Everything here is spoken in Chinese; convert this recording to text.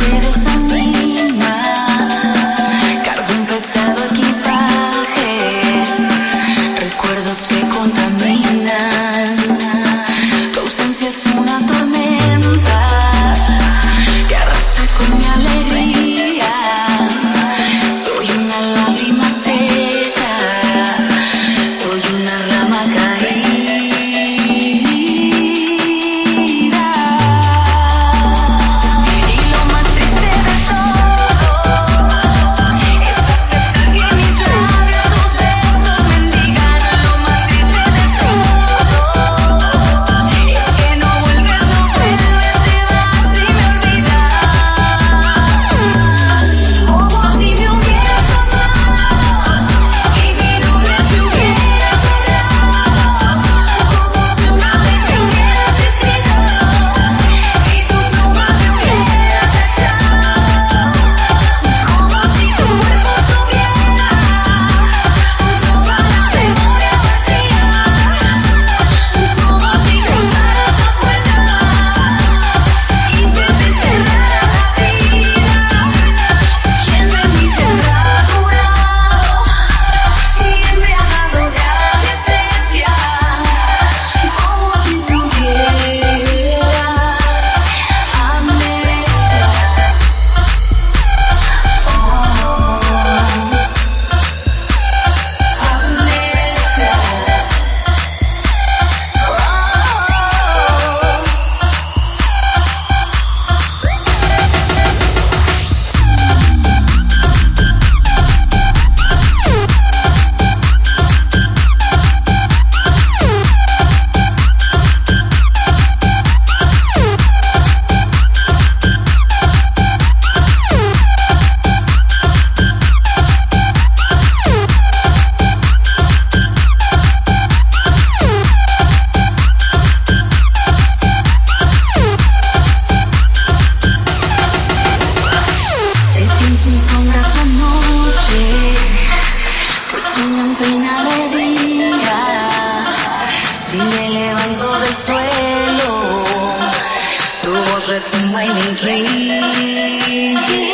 see the sun. Suelo, tu voz